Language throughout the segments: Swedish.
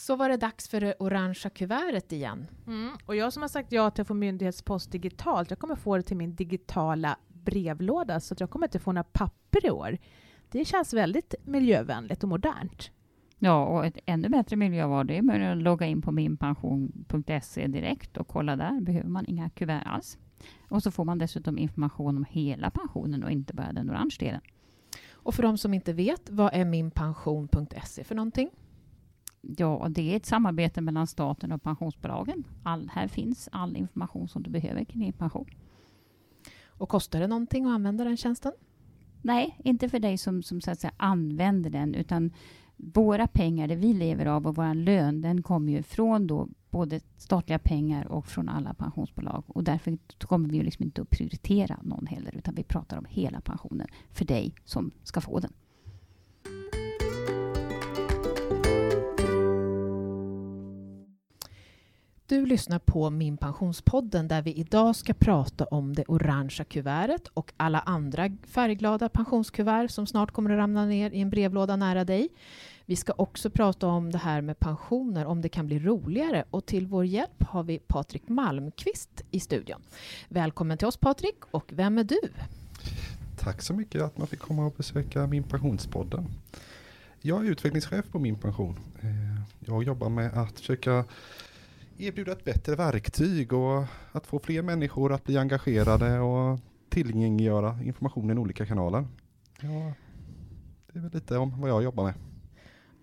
så var det dags för det orangea kuvertet igen. Mm. Och jag som har sagt ja till att få myndighetspost digitalt, jag kommer få det till min digitala brevlåda, så att jag kommer inte få några papper i år. Det känns väldigt miljövänligt och modernt. Ja, och ett ännu bättre miljöval det är att logga in på minpension.se direkt och kolla där. behöver man inga kuvert alls. Och så får man dessutom information om hela pensionen och inte bara den orange delen. Och för de som inte vet, vad är minpension.se för någonting? Ja, det är ett samarbete mellan staten och pensionsbolagen. All, här finns all information som du behöver kring din pension. Och kostar det någonting att använda den tjänsten? Nej, inte för dig som, som så att säga använder den, utan våra pengar, det vi lever av och vår lön, den kommer ju från då både statliga pengar och från alla pensionsbolag. Och därför kommer vi ju liksom inte att prioritera någon heller, utan vi pratar om hela pensionen för dig som ska få den. Du lyssnar på Min Pensionspodden där vi idag ska prata om det orangea kuvertet och alla andra färgglada pensionskuvert som snart kommer att ramla ner i en brevlåda nära dig. Vi ska också prata om det här med pensioner, om det kan bli roligare. Och till vår hjälp har vi Patrik Malmqvist i studion. Välkommen till oss Patrik, och vem är du? Tack så mycket att man fick komma och besöka Min Pensionspodden. Jag är utvecklingschef på Min Pension. Eh, jag jobbar med att försöka erbjuda ett bättre verktyg och att få fler människor att bli engagerade och tillgängliggöra informationen i olika kanaler. Ja, det är väl lite om vad jag jobbar med.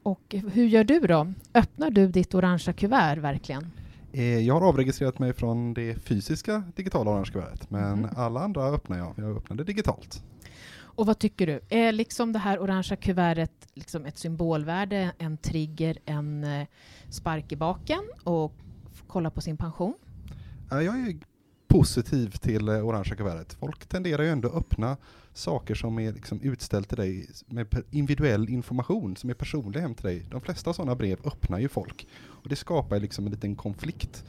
Och hur gör du då? Öppnar du ditt orangea kuvert verkligen? Eh, jag har avregistrerat mig från det fysiska digitala orange kuvertet, men mm. alla andra öppnar jag. Jag öppnar det digitalt. Och vad tycker du? Är liksom det här orangea kuvertet liksom ett symbolvärde, en trigger, en eh, spark i baken och kolla på sin pension? Jag är positiv till eh, orangea kuvertet. Folk tenderar ju ändå öppna saker som är liksom utställt till dig med individuell information som är personlig hem till dig. De flesta sådana brev öppnar ju folk. Och det skapar liksom en liten konflikt.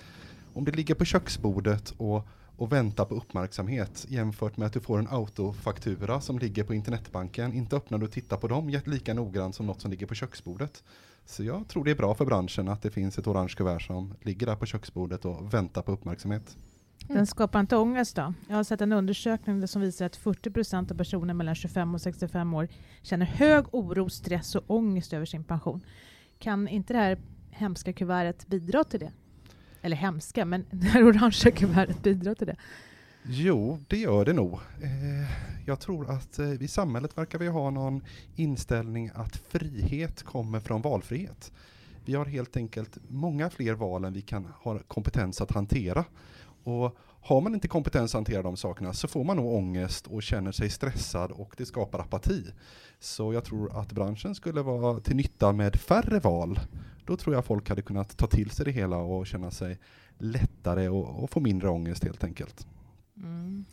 Om det ligger på köksbordet och, och väntar på uppmärksamhet jämfört med att du får en autofaktura som ligger på internetbanken. Inte öppnar du och tittar på dem lika noggrant som något som ligger på köksbordet. Så jag tror det är bra för branschen att det finns ett orange kuvert som ligger där på köksbordet och väntar på uppmärksamhet. Den mm. skapar inte ångest då? Jag har sett en undersökning som visar att 40 procent av personer mellan 25 och 65 år känner hög oro, stress och ångest över sin pension. Kan inte det här hemska kuvertet bidra till det? Eller hemska, men det här orangea kuvertet bidra till det? Jo, det gör det nog. Eh, jag tror att eh, i samhället verkar vi ha någon inställning att frihet kommer från valfrihet. Vi har helt enkelt många fler val än vi kan ha kompetens att hantera. Och har man inte kompetens att hantera de sakerna så får man nog ångest och känner sig stressad och det skapar apati. Så jag tror att branschen skulle vara till nytta med färre val. Då tror jag folk hade kunnat ta till sig det hela och känna sig lättare och, och få mindre ångest helt enkelt. Mm.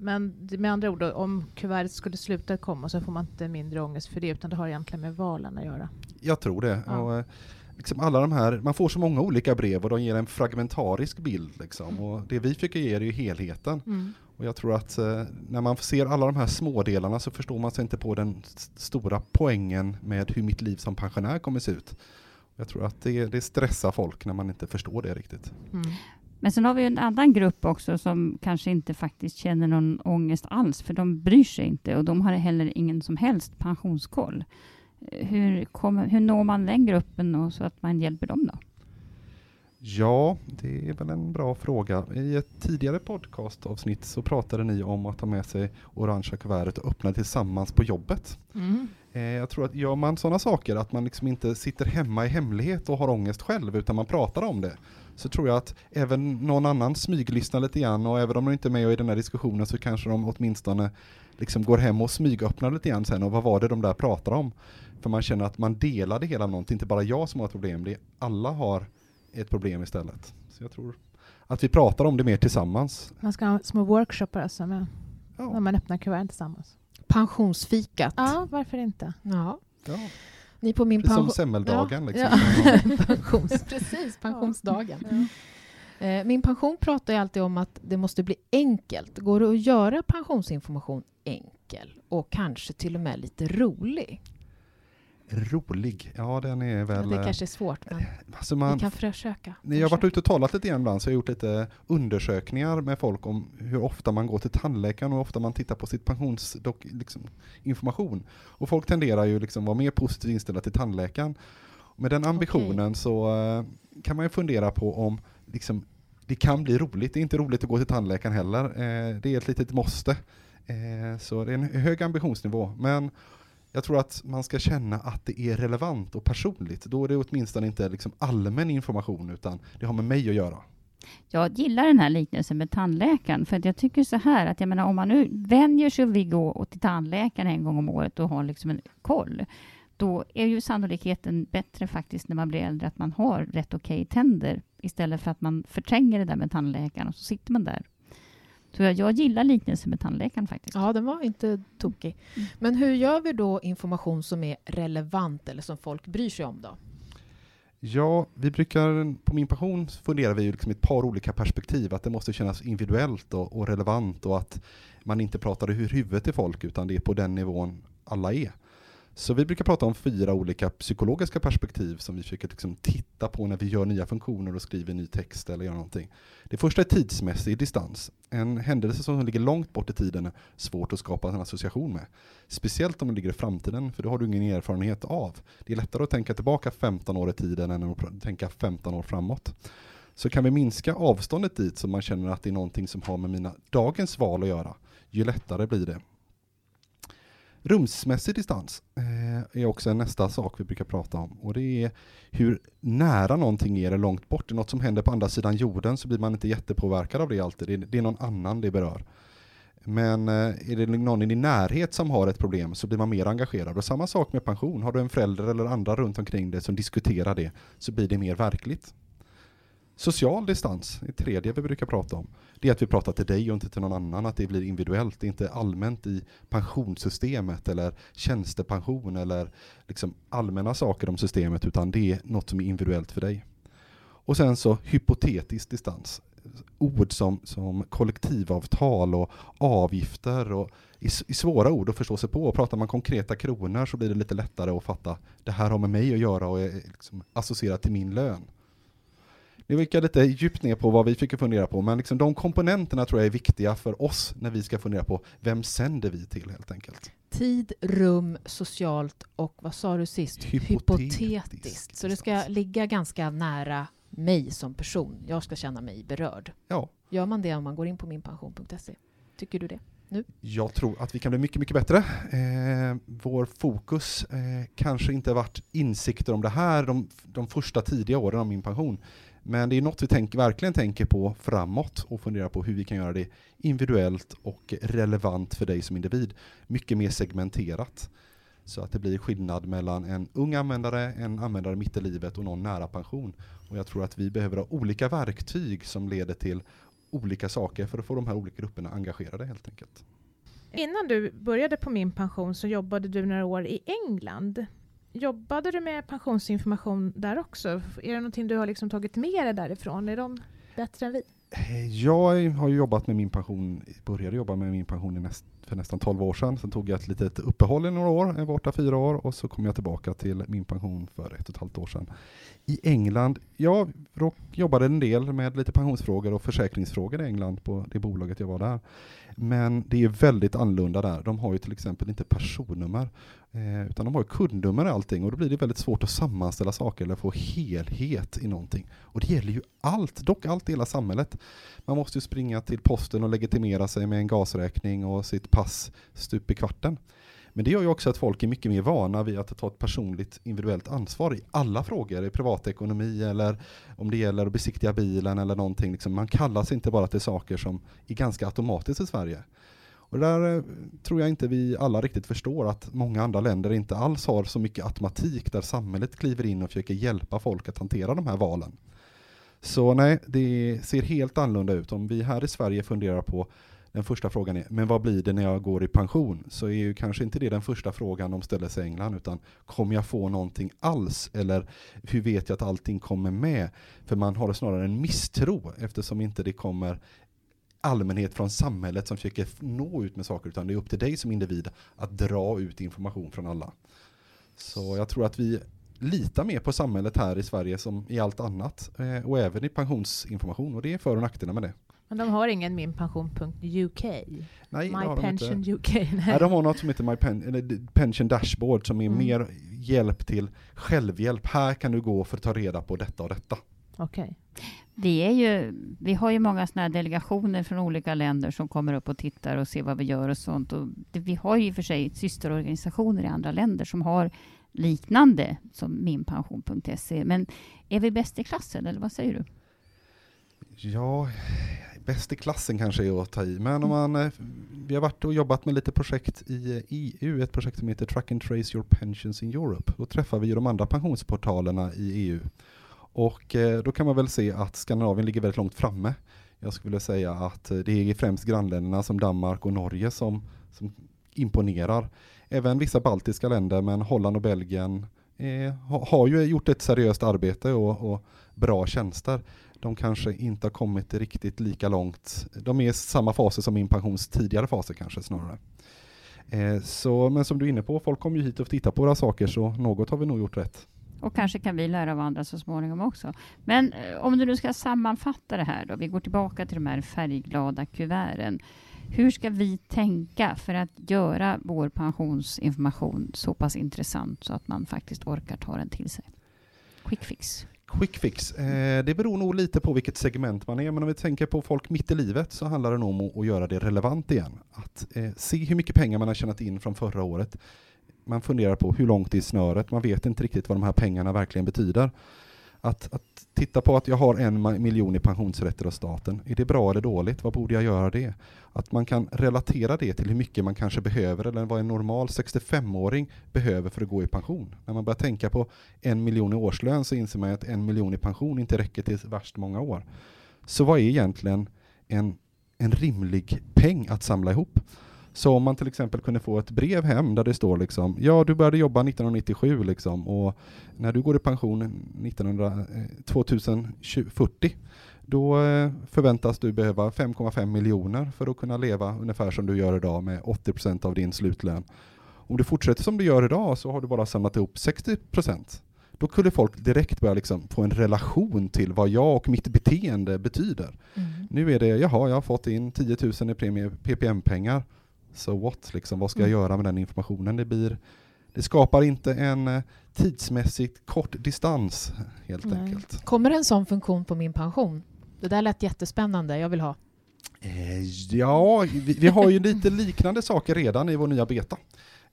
Men med andra ord, om kuvertet skulle sluta komma så får man inte mindre ångest för det, utan det har egentligen med valen att göra? Jag tror det. Ja. Och, eh, liksom alla de här, man får så många olika brev och de ger en fragmentarisk bild. Liksom. Mm. Och det vi försöker ge är ju helheten. Mm. Och jag tror att eh, när man ser alla de här smådelarna så förstår man sig inte på den stora poängen med hur mitt liv som pensionär kommer se ut. Jag tror att det, det stressar folk när man inte förstår det riktigt. Mm. Men sen har vi en annan grupp också som kanske inte faktiskt känner någon ångest alls, för de bryr sig inte och de har heller ingen som helst pensionskoll. Hur, kommer, hur når man den gruppen och så att man hjälper dem då? Ja, det är väl en bra fråga. I ett tidigare podcastavsnitt så pratade ni om att ta med sig orangea kuvertet och öppna tillsammans på jobbet. Mm. Eh, jag tror att gör man sådana saker, att man liksom inte sitter hemma i hemlighet och har ångest själv, utan man pratar om det, så tror jag att även någon annan smyglyssnar lite grann och även om de inte är med i den här diskussionen så kanske de åtminstone liksom går hem och smygöppnar lite grann sen och vad var det de där pratar om? För man känner att man delar det hela med någonting, inte bara jag som har ett problem, det är, alla har ett problem istället. Så jag tror att vi pratar om det mer tillsammans. Man ska ha små workshoppar alltså med, ja. när man öppnar kuvert tillsammans. Pensionsfikat. Ja, varför inte? Ja. ja. Ni på min som semmeldagen. Ja. Liksom. Ja. Pensions, precis, pensionsdagen. Ja. Eh, min pension pratar ju alltid om att det måste bli enkelt. Går det att göra pensionsinformation enkel och kanske till och med lite rolig? Rolig, ja den är väl... det eh, kanske är svårt, men alltså vi man, kan försöka. när jag har varit ute och talat lite grann ibland så har jag gjort lite undersökningar med folk om hur ofta man går till tandläkaren och hur ofta man tittar på sitt pensionsinformation. Liksom, och folk tenderar ju liksom vara mer positivt inställda till tandläkaren. Med den ambitionen så eh, kan man ju fundera på om liksom, det kan bli roligt. Det är inte roligt att gå till tandläkaren heller. Eh, det är ett litet måste. Eh, så det är en hög ambitionsnivå. Men jag tror att man ska känna att det är relevant och personligt. Då är det åtminstone inte liksom allmän information utan det har med mig att göra. Jag gillar den här liknelsen med tandläkaren, för att jag tycker så här att jag menar om man nu vänjer sig vid att gå till tandläkaren en gång om året och har liksom en koll, då är ju sannolikheten bättre faktiskt när man blir äldre att man har rätt okej tänder istället för att man förtränger det där med tandläkaren och så sitter man där. Så jag, jag gillar liknelsen med tandläkaren faktiskt. Ja, den var inte tokig. Mm. Men hur gör vi då information som är relevant eller som folk bryr sig om då? Ja, vi brukar, på min pension funderar vi ju liksom i ett par olika perspektiv, att det måste kännas individuellt och, och relevant och att man inte pratar ur huvudet till folk utan det är på den nivån alla är. Så vi brukar prata om fyra olika psykologiska perspektiv som vi försöker liksom titta på när vi gör nya funktioner och skriver ny text eller gör någonting. Det första är tidsmässig distans. En händelse som ligger långt bort i tiden är svårt att skapa en association med. Speciellt om den ligger i framtiden, för det har du ingen erfarenhet av. Det är lättare att tänka tillbaka 15 år i tiden än att tänka 15 år framåt. Så kan vi minska avståndet dit så man känner att det är någonting som har med mina dagens val att göra, ju lättare blir det. Rumsmässig distans eh, är också nästa sak vi brukar prata om. Och det är hur nära någonting är eller långt bort. Det är något som händer på andra sidan jorden så blir man inte jättepåverkad av det alltid. Det är, det är någon annan det berör. Men eh, är det någon i din närhet som har ett problem så blir man mer engagerad. Och samma sak med pension. Har du en förälder eller andra runt omkring dig som diskuterar det så blir det mer verkligt. Social distans det tredje vi brukar prata om. Det är att vi pratar till dig och inte till någon annan, att det blir individuellt, det är inte allmänt i pensionssystemet eller tjänstepension eller liksom allmänna saker om systemet, utan det är något som är individuellt för dig. Och sen så hypotetisk distans. Ord som, som kollektivavtal och avgifter och i, i svåra ord att förstå sig på. Pratar man konkreta kronor så blir det lite lättare att fatta det här har med mig att göra och är liksom associerat till min lön. Nu gick jag lite djupt ner på vad vi fick fundera på, men liksom de komponenterna tror jag är viktiga för oss när vi ska fundera på vem sänder vi till helt enkelt. Tid, rum, socialt och vad sa du sist? Hypotetiskt. Hypotetiskt. Så det ska ligga ganska nära mig som person. Jag ska känna mig berörd. Ja, Gör man det om man går in på minpension.se? Tycker du det? jag tror att vi kan bli mycket, mycket bättre. Eh, vår fokus eh, kanske inte varit insikter om det här de, de första tidiga åren av min pension. Men det är något vi tänker, verkligen tänker på framåt och funderar på hur vi kan göra det individuellt och relevant för dig som individ. Mycket mer segmenterat. Så att det blir skillnad mellan en ung användare, en användare mitt i livet och någon nära pension. Och jag tror att vi behöver ha olika verktyg som leder till olika saker för att få de här olika grupperna engagerade helt enkelt. Innan du började på min pension så jobbade du några år i England. Jobbade du med pensionsinformation där också? Är det någonting du har liksom tagit med dig därifrån? Är de bättre än vi? Eh, jag har jobbat med min pension, började jobba med min pension näst, för nästan 12 år sedan. Sen tog jag ett litet uppehåll i några år, jag var borta fyra år och så kom jag tillbaka till min pension för ett och ett halvt år sedan. I England, jag jobbade en del med lite pensionsfrågor och försäkringsfrågor i England på det bolaget jag var där. Men det är väldigt annorlunda där. De har ju till exempel inte personnummer, eh, utan de har ju kundnummer och allting och då blir det väldigt svårt att sammanställa saker eller få helhet i någonting. Och det gäller ju allt, dock allt i hela samhället. Man måste ju springa till posten och legitimera sig med en gasräkning och sitt pass stup i kvarten. Men det gör ju också att folk är mycket mer vana vid att ta ett personligt individuellt ansvar i alla frågor, i privatekonomi eller om det gäller att besiktiga bilen eller någonting. Liksom, man kallas inte bara till saker som är ganska automatiskt i Sverige. Och där eh, tror jag inte vi alla riktigt förstår att många andra länder inte alls har så mycket automatik där samhället kliver in och försöker hjälpa folk att hantera de här valen. Så nej, det ser helt annorlunda ut. Om vi här i Sverige funderar på den första frågan är, men vad blir det när jag går i pension? Så är ju kanske inte det den första frågan de ställer sig i England, utan kommer jag få någonting alls? Eller hur vet jag att allting kommer med? För man har snarare en misstro eftersom inte det kommer allmänhet från samhället som försöker nå ut med saker, utan det är upp till dig som individ att dra ut information från alla. Så jag tror att vi litar mer på samhället här i Sverige som i allt annat eh, och även i pensionsinformation och det är för och nackdelar med det. Men de har ingen minpension.uk? Nej, My de Pension inte. UK? Nej. Nej, de har något som heter My Pen Pension Dashboard som är Mm. mer hjälp till självhjälp. Här kan du gå för att ta reda på detta och detta. Okej. Vi, är ju, vi har ju många såna här delegationer från olika länder som kommer upp och tittar och ser vad vi gör och sånt. Och det, vi har ju i och för sig systerorganisationer i andra länder som har liknande som minpension.se. Men är vi bäst i klassen eller vad säger du? Ja, bäst i klassen kanske är att ta i, men om man, eh, vi har varit och jobbat med lite projekt i eh, EU, ett projekt som heter Track and Trace Your Pensions in Europe. Då träffar vi ju de andra pensionsportalerna i EU. Och eh, då kan man väl se att Skandinavien ligger väldigt långt framme. Jag skulle vilja säga att det är främst grannländerna som Danmark och Norge som, som imponerar. Även vissa baltiska länder, men Holland och Belgien eh, har ju gjort ett seriöst arbete och, och bra tjänster de kanske inte har kommit riktigt lika långt. De är i samma faser som min pensions tidigare faser kanske snarare. Eh, så, men som du är inne på, folk kommer ju hit och tittar på våra saker så något har vi nog gjort rätt. Och kanske kan vi lära av andra så småningom också. Men eh, om du nu ska sammanfatta det här då. Vi går tillbaka till de här färgglada kuverten. Hur ska vi tänka för att göra vår pensionsinformation så pass intressant så att man faktiskt orkar ta den till sig? Quick fix. Quick fix, eh, det beror nog lite på vilket segment man är, men om vi tänker på folk mitt i livet så handlar det nog om att, göra det relevant igen. Att eh, se hur mycket pengar man har tjänat in från förra året. Man funderar på hur långt det är snöret, man vet inte riktigt vad de här pengarna verkligen betyder. Att, att titta på att jag har en miljon i pensionsrätter av staten, är det bra eller dåligt? Vad borde jag göra det? Att man kan relatera det till hur mycket man kanske behöver eller vad en normal 65-åring behöver för att gå i pension. När man börjar tänka på en miljon i årslön så inser man att en miljon i pension inte räcker till värst många år. Så vad är egentligen en, en rimlig peng att samla ihop? Så om man till exempel kunde få ett brev hem där det står liksom, ja du började jobba 1997 liksom och när du går i pension 1900, eh, 2040 då eh, förväntas du behöva 5,5 miljoner för att kunna leva ungefär som du gör idag med 80% av din slutlön. Om du fortsätter som du gör idag så har du bara samlat ihop 60%. Då kunde folk direkt börja liksom få en relation till vad jag och mitt beteende betyder. Mm. Nu är det, jaha, jag har fått in 10 000 i premie, PPM-pengar. So what, liksom, vad ska jag Mm. göra med den informationen? Det, blir, det skapar inte en eh, tidsmässigt kort distans, helt Nej. enkelt. Kommer en sån funktion på min pension? Det där lät jättespännande. Jag vill ha. Eh, ja, vi, vi har ju lite liknande saker redan i vår nya beta.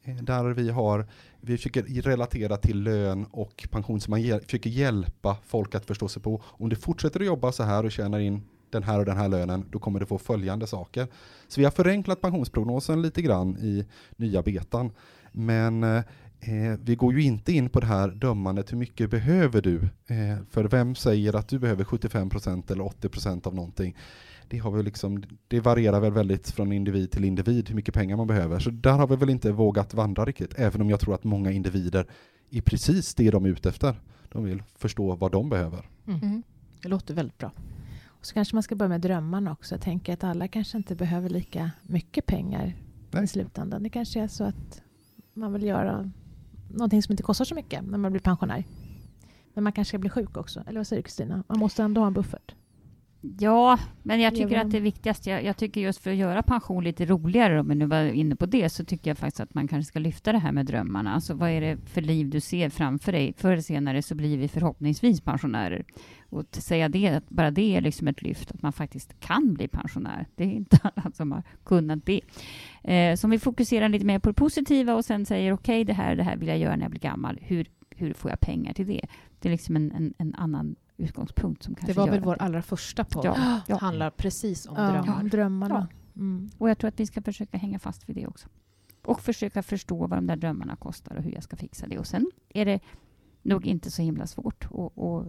Eh, där vi har, vi försöker relatera till lön och pension, så man ge, försöker hjälpa folk att förstå sig på. Om du fortsätter att jobba så här och tjänar in den här och den här lönen, då kommer du få följande saker. Så vi har förenklat pensionsprognosen lite grann i nya betan. Men eh, vi går ju inte in på det här dömandet, hur mycket behöver du? Eh, för vem säger att du behöver 75% eller 80% av någonting? Det, har vi liksom, det varierar väl väldigt från individ till individ hur mycket pengar man behöver. Så där har vi väl inte vågat vandra riktigt, även om jag tror att många individer är precis det de är ute efter. De vill förstå vad de behöver. Mm. Det låter väldigt bra. Och så kanske man ska börja med drömmarna också. Jag tänker att alla kanske inte behöver lika mycket pengar Nej. i slutändan. Det kanske är så att man vill göra någonting som inte kostar så mycket när man blir pensionär. Men man kanske ska bli sjuk också. Eller vad säger du Kristina? Man måste ändå ha en buffert. Ja, men jag tycker att det viktigaste, jag, jag tycker just för att göra pension lite roligare, om vi nu var inne på det, så tycker jag faktiskt att man kanske ska lyfta det här med drömmarna. Alltså vad är det för liv du ser framför dig? Förr eller senare så blir vi förhoppningsvis pensionärer. Och att säga det, att bara det är liksom ett lyft, att man faktiskt kan bli pensionär. Det är inte alla som har kunnat det. Eh, så om vi fokuserar lite mer på det positiva och sen säger okej, det här det här vill jag göra när jag blir gammal. Hur, hur får jag pengar till det? Det är liksom en, en, en annan utgångspunkt som kanske Det var väl vår det- allra första podd. Ja, ja. handlar precis om Ja, drömmar. drömmarna. Mm. Och jag tror att vi ska försöka hänga fast vid det också. Och försöka förstå vad de där drömmarna kostar och hur jag ska fixa det. Och sen är det nog inte så himla svårt att, att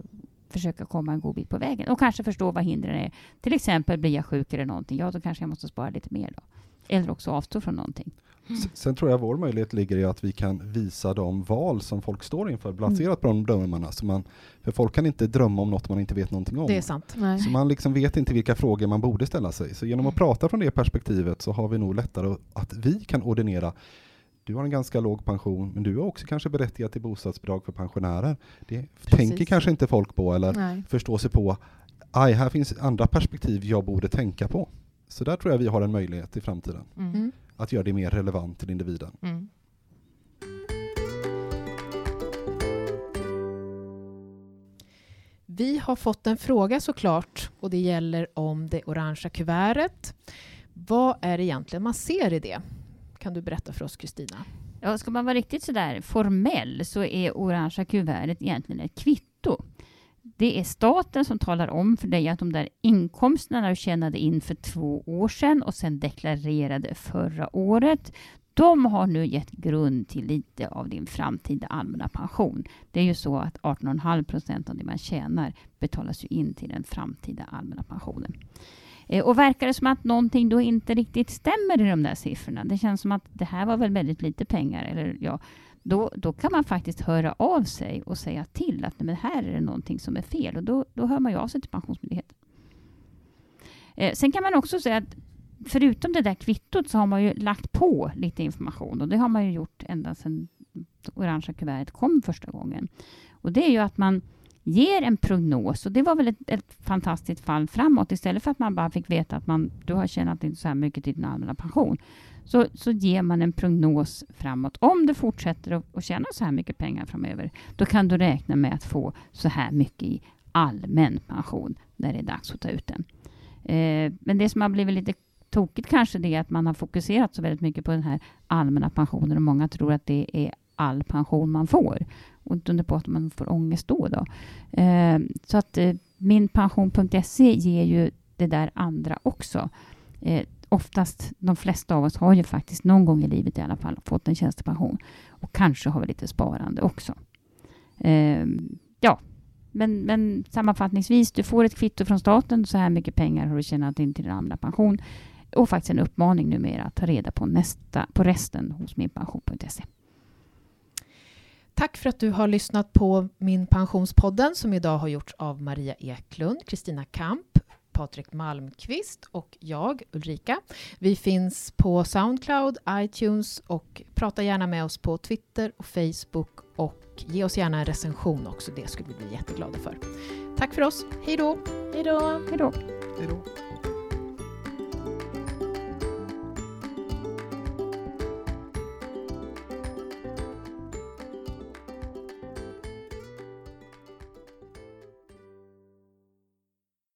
försöka komma en god bit på vägen. Och kanske förstå vad hindren är. Till exempel blir jag sjuk eller någonting, ja då kanske jag måste spara lite mer då. Eller också avstå från någonting. S- Sen tror jag vår möjlighet ligger i att vi kan visa de val som folk står inför, baserat på de drömmarna. Så man, för folk kan inte drömma om något man inte vet någonting om. Det är sant. Nej. Så man liksom vet inte vilka frågor man borde ställa sig. Så genom att prata från det perspektivet så har vi nog lättare att vi kan ordinera du har en ganska låg pension, men du är också kanske berättigad till bostadsbidrag för pensionärer. Det Precis. tänker kanske inte folk på eller Nej. förstår sig på. Aj, här finns andra perspektiv jag borde tänka på. Så där tror jag vi har en möjlighet i framtiden, Mm. Att göra det mer relevant till individen. Mm. Vi har fått en fråga såklart och det gäller om det orangea kuvertet. Vad är det egentligen man ser i det? Kan du berätta för oss Kristina? Ja, ska man vara riktigt sådär formell så är orangea kuvertet egentligen ett kvitto. Det är staten som talar om för dig att de där inkomsterna du tjänade in för två år sedan och sen deklarerade förra året, de har nu gett grund till lite av din framtida allmänna pension. Det är ju så att 18,5 procent av det man tjänar betalas ju in till den framtida allmänna pensionen. Eh, och verkar det som att någonting då inte riktigt stämmer i de där siffrorna, det känns som att det här var väl väldigt lite pengar, eller ja, då, då kan man faktiskt höra av sig och säga till att men här är det någonting som är fel och då, då hör man ju av sig till Pensionsmyndigheten. Eh, sen kan man också säga att förutom det där kvittot så har man ju lagt på lite information och det har man ju gjort ända sedan det orangea kuvertet kom första gången. Och det är ju att man ger en prognos och det var väl ett, ett fantastiskt fall framåt. Istället för att man bara fick veta att man, du har tjänat in så här mycket till din allmänna pension så, så ger man en prognos framåt. Om du fortsätter att, att tjäna så här mycket pengar framöver då kan du räkna med att få så här mycket i allmän pension när det är dags att ta ut den. Eh, men det som har blivit lite tokigt kanske det är att man har fokuserat så väldigt mycket på den här allmänna pensionen och många tror att det är all pension man får. Och inte under på att man får ångest då. då. Eh, så att eh, minpension.se ger ju det där andra också. Eh, oftast, de flesta av oss har ju faktiskt någon gång i livet i alla fall fått en tjänstepension. Och kanske har vi lite sparande också. Eh, ja, men, men sammanfattningsvis, du får ett kvitto från staten. Så här mycket pengar har du tjänat in till din allmänna pension. Och faktiskt en uppmaning numera att ta reda på, nästa, på resten hos minpension.se. Tack för att du har lyssnat på Min pensionspodden som idag har gjorts av Maria Eklund, Kristina Kamp, Patrik Malmqvist och jag, Ulrika. Vi finns på Soundcloud, iTunes och prata gärna med oss på Twitter och Facebook och ge oss gärna en recension också. Det skulle vi bli jätteglada för. Tack för oss. Hej då! Hej då! Hej då! Hej då.